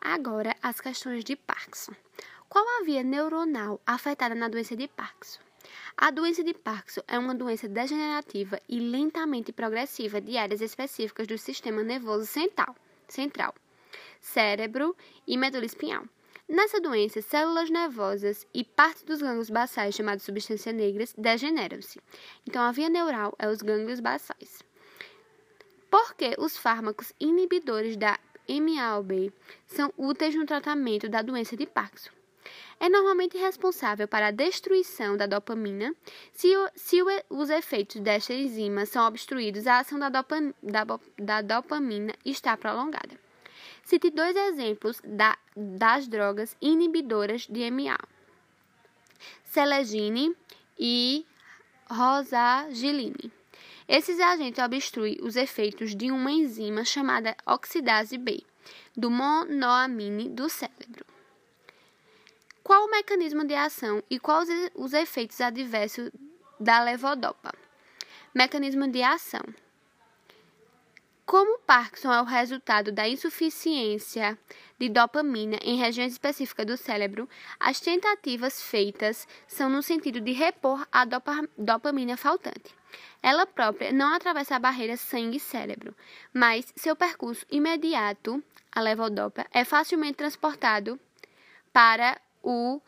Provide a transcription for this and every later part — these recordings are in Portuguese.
Agora, as questões de Parkinson. Qual a via neuronal afetada na doença de Parkinson? A doença de Parkinson é uma doença degenerativa e lentamente progressiva de áreas específicas do sistema nervoso central, central cérebro e medula espinhal. Nessa doença, células nervosas e parte dos gânglios basais, chamados substâncias negras, degeneram-se. Então, a via neural é os gânglios basais. Por que os fármacos inibidores da MAOB são úteis no tratamento da doença de Parkinson? É normalmente responsável para a destruição da dopamina. Se, o, se o, os efeitos desta enzima são obstruídos, a ação da, dopa, da, da dopamina está prolongada. Cite dois exemplos da, das drogas inibidoras de MA: Selegine e rosagiline. Esses agentes obstruem os efeitos de uma enzima chamada oxidase B, do monoamine do cérebro. Qual o mecanismo de ação e quais os efeitos adversos da levodopa? Mecanismo de ação. Como Parkinson é o resultado da insuficiência de dopamina em regiões específicas do cérebro, as tentativas feitas são no sentido de repor a dopa dopamina faltante. Ela própria não atravessa a barreira sangue-cérebro, mas seu percurso imediato, a levodopa, é facilmente transportado para o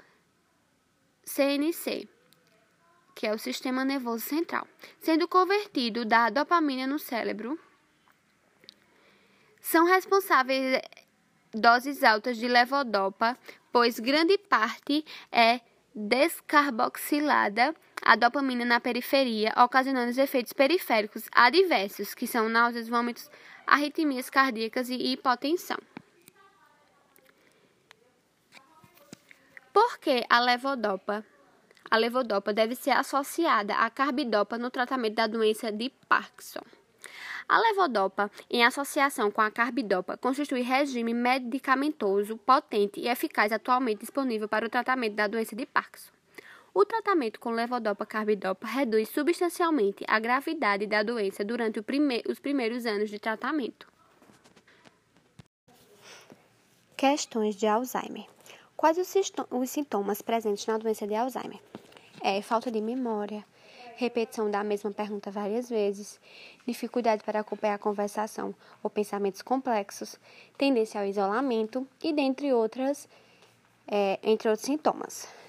CNC, que é o sistema nervoso central, sendo convertido da dopamina no cérebro. São responsáveis eh, doses altas de levodopa, pois grande parte é descarboxilada a dopamina na periferia, ocasionando os efeitos periféricos adversos, que são náuseas, vômitos, arritmias cardíacas e hipotensão. Por que a levodopa? A levodopa deve ser associada à carbidopa no tratamento da doença de Parkinson. A levodopa, em associação com a carbidopa, constitui regime medicamentoso potente e eficaz atualmente disponível para o tratamento da doença de Parkinson. O tratamento com levodopa-carbidopa reduz substancialmente a gravidade da doença durante prime os primeiros anos de tratamento. Questões de Alzheimer. Quais os, os sintomas presentes na doença de Alzheimer? É falta de memória, repetição da mesma pergunta várias vezes, dificuldade para acompanhar a conversação ou pensamentos complexos, tendência ao isolamento e dentre outras, é, entre outros sintomas.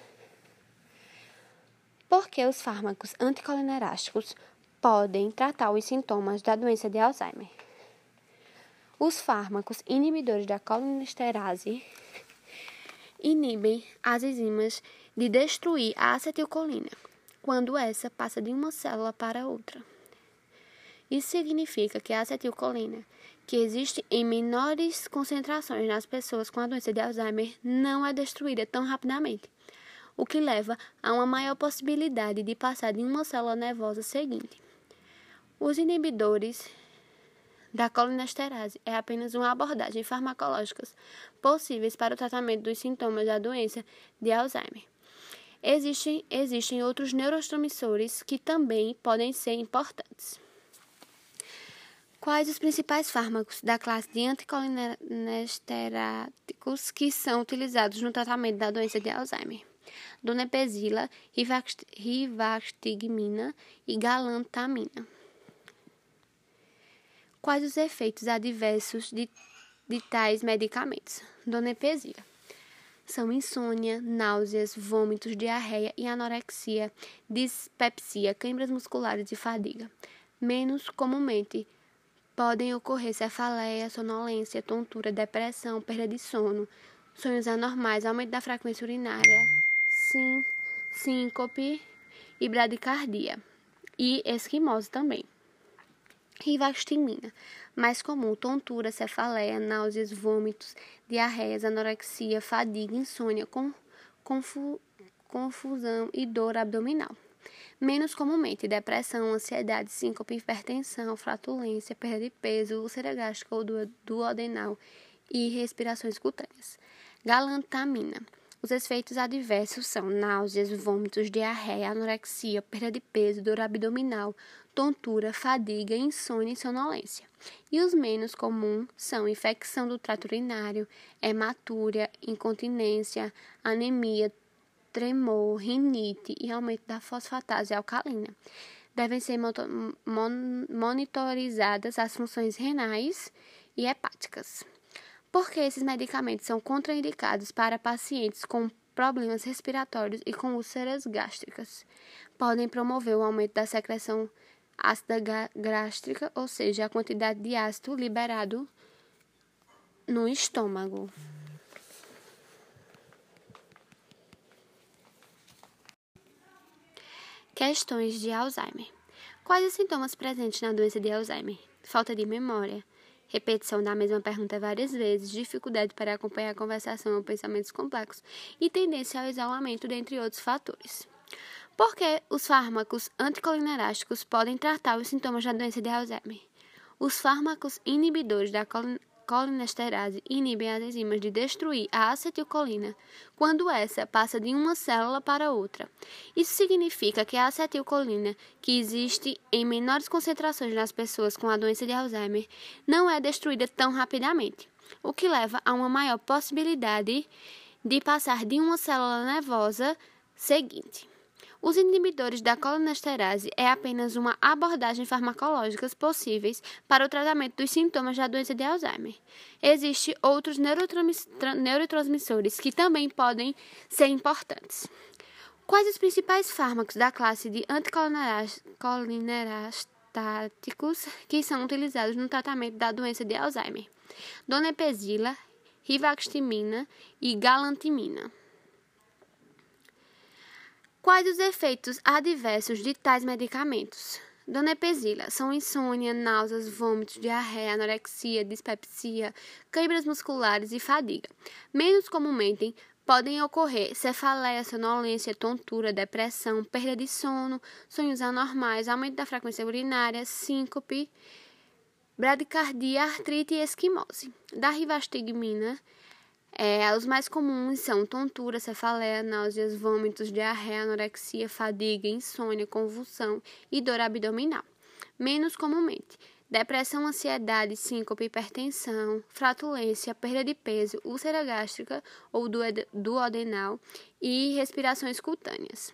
Por que os fármacos anticolinerásticos podem tratar os sintomas da doença de Alzheimer? Os fármacos inibidores da colinesterase inibem as enzimas de destruir a acetilcolina, quando essa passa de uma célula para outra. Isso significa que a acetilcolina, que existe em menores concentrações nas pessoas com a doença de Alzheimer, não é destruída tão rapidamente, o que leva a uma maior possibilidade de passar de uma célula nervosa seguinte. Os inibidores da colinesterase é apenas uma abordagem farmacológica possíveis para o tratamento dos sintomas da doença de Alzheimer. Existem, existem outros neurotransmissores que também podem ser importantes. Quais os principais fármacos da classe de anticolinesteráticos que são utilizados no tratamento da doença de Alzheimer? Donepezila, rivastigmina e galantamina. Quais os efeitos adversos de, de tais medicamentos? Donepezila são insônia, náuseas, vômitos, diarreia e anorexia, dispepsia, câimbras musculares e fadiga. Menos comumente podem ocorrer cefaleia, sonolência, tontura, depressão, perda de sono, sonhos anormais, aumento da frequência urinária, sim, síncope e bradicardia e esquimose também. Rivastimina, mais comum, tontura, cefaleia, náuseas, vômitos, diarreias, anorexia, fadiga, insônia, confu, confusão e dor abdominal. Menos comumente, depressão, ansiedade, síncope, hipertensão, flatulência, perda de peso, úlcera gástrica ou duodenal e respirações cutâneas. Galantamina, Os efeitos adversos são náuseas, vômitos, diarreia, anorexia, perda de peso, dor abdominal, tontura, fadiga, insônia e sonolência. E os menos comuns são infecção do trato urinário, hematúria, incontinência, anemia, tremor, rinite e aumento da fosfatase alcalina. Devem ser monitorizadas as funções renais e hepáticas. Porque esses medicamentos são contraindicados para pacientes com problemas respiratórios e com úlceras gástricas. Podem promover o aumento da secreção ácida gástrica, ou seja, a quantidade de ácido liberado no estômago. Questões de Alzheimer. Quais os sintomas presentes na doença de Alzheimer? Falta de memória, repetição da mesma pergunta várias vezes, dificuldade para acompanhar a conversação ou pensamentos complexos e tendência ao isolamento, dentre outros fatores. Por que os fármacos anticolinerásticos podem tratar os sintomas da doença de Alzheimer? Os fármacos inibidores da colinesterase inibem as enzimas de destruir a acetilcolina quando essa passa de uma célula para outra. Isso significa que a acetilcolina, que existe em menores concentrações nas pessoas com a doença de Alzheimer, não é destruída tão rapidamente, o que leva a uma maior possibilidade de passar de uma célula nervosa seguinte. Os inibidores da colinesterase é apenas uma abordagem farmacológica possíveis para o tratamento dos sintomas da doença de Alzheimer. Existem outros neurotransmissores que também podem ser importantes. Quais os principais fármacos da classe de anticolinerastáticos que são utilizados no tratamento da doença de Alzheimer? Donepezila, rivaxtimina e galantimina. Quais os efeitos adversos de tais medicamentos? Donepezila são insônia, náuseas, vômitos, diarreia, anorexia, dispepsia, câimbras musculares e fadiga. Menos comumente podem ocorrer cefaleia, sonolência, tontura, depressão, perda de sono, sonhos anormais, aumento da frequência urinária, síncope, bradicardia, artrite e esquimose. Da rivastigmina é, os mais comuns são tontura, cefaleia, náuseas, vômitos, diarreia, anorexia, fadiga, insônia, convulsão e dor abdominal. Menos comumente, depressão, ansiedade, síncope, hipertensão, flatulência, perda de peso, úlcera gástrica ou duodenal e respirações cutâneas.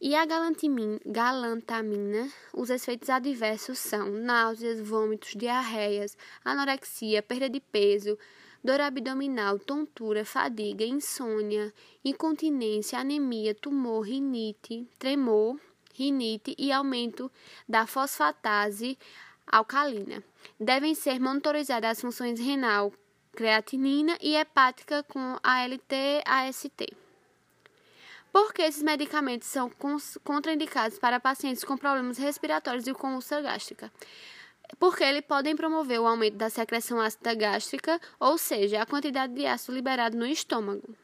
E a galantamina, os efeitos adversos são náuseas, vômitos, diarreias, anorexia, perda de peso, dor abdominal, tontura, fadiga, insônia, incontinência, anemia, tumor, rinite, tremor, rinite e aumento da fosfatase alcalina. Devem ser monitorizadas as funções renal, creatinina e hepática com ALT-AST. Por que esses medicamentos são contraindicados para pacientes com problemas respiratórios e com úlcera gástrica? Porque eles podem promover o aumento da secreção ácida gástrica, ou seja, a quantidade de ácido liberado no estômago.